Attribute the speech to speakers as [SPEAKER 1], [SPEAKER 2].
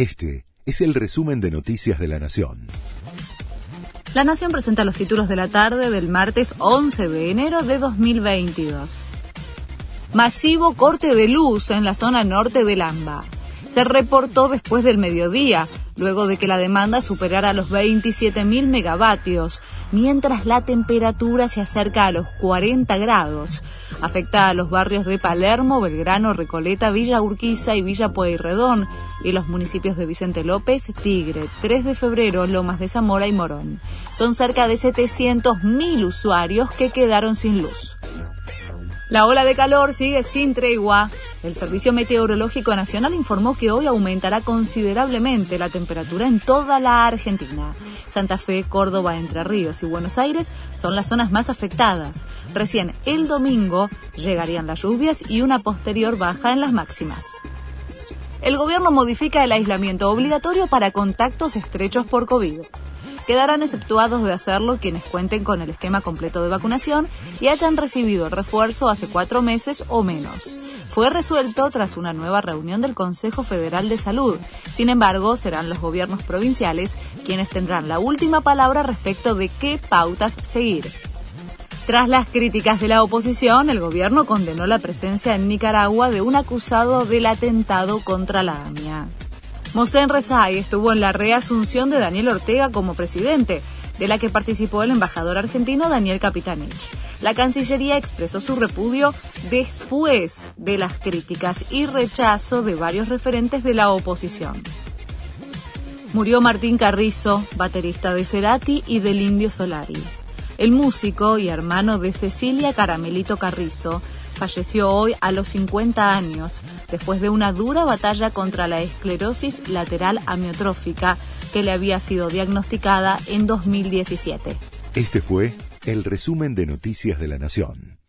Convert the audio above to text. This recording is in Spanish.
[SPEAKER 1] Este es el resumen de Noticias de la Nación.
[SPEAKER 2] La Nación presenta los títulos de la tarde del martes 11 de enero de 2022. Masivo corte de luz en la zona norte del AMBA. Se reportó después del mediodía, luego de que la demanda superara los 27.000 megavatios, mientras la temperatura se acerca a los 40 grados. Afecta a los barrios de Palermo, Belgrano, Recoleta, Villa Urquiza y Villa Pueyrredón y los municipios de Vicente López, Tigre, 3 de febrero, Lomas de Zamora y Morón. Son cerca de 700.000 usuarios que quedaron sin luz. La ola de calor sigue sin tregua. El Servicio Meteorológico Nacional informó que hoy aumentará considerablemente la temperatura en toda la Argentina. Santa Fe, Córdoba, Entre Ríos y Buenos Aires son las zonas más afectadas. Recién el domingo llegarían las lluvias y una posterior baja en las máximas. El gobierno modifica el aislamiento obligatorio para contactos estrechos por COVID quedarán exceptuados de hacerlo quienes cuenten con el esquema completo de vacunación y hayan recibido el refuerzo hace cuatro meses o menos. Fue resuelto tras una nueva reunión del Consejo Federal de Salud. Sin embargo, serán los gobiernos provinciales quienes tendrán la última palabra respecto de qué pautas seguir. Tras las críticas de la oposición, el gobierno condenó la presencia en Nicaragua de un acusado del atentado contra la AMIA. Mosén Rezai estuvo en la reasunción de Daniel Ortega como presidente, de la que participó el embajador argentino Daniel Capitanich. La Cancillería expresó su repudio después de las críticas y rechazo de varios referentes de la oposición. Murió Martín Carrizo, baterista de Cerati y del Indio Solari. El músico y hermano de Cecilia Caramelito Carrizo falleció hoy a los 50 años, después de una dura batalla contra la esclerosis lateral amiotrófica que le había sido diagnosticada en 2017.
[SPEAKER 1] Este fue el resumen de Noticias de la Nación.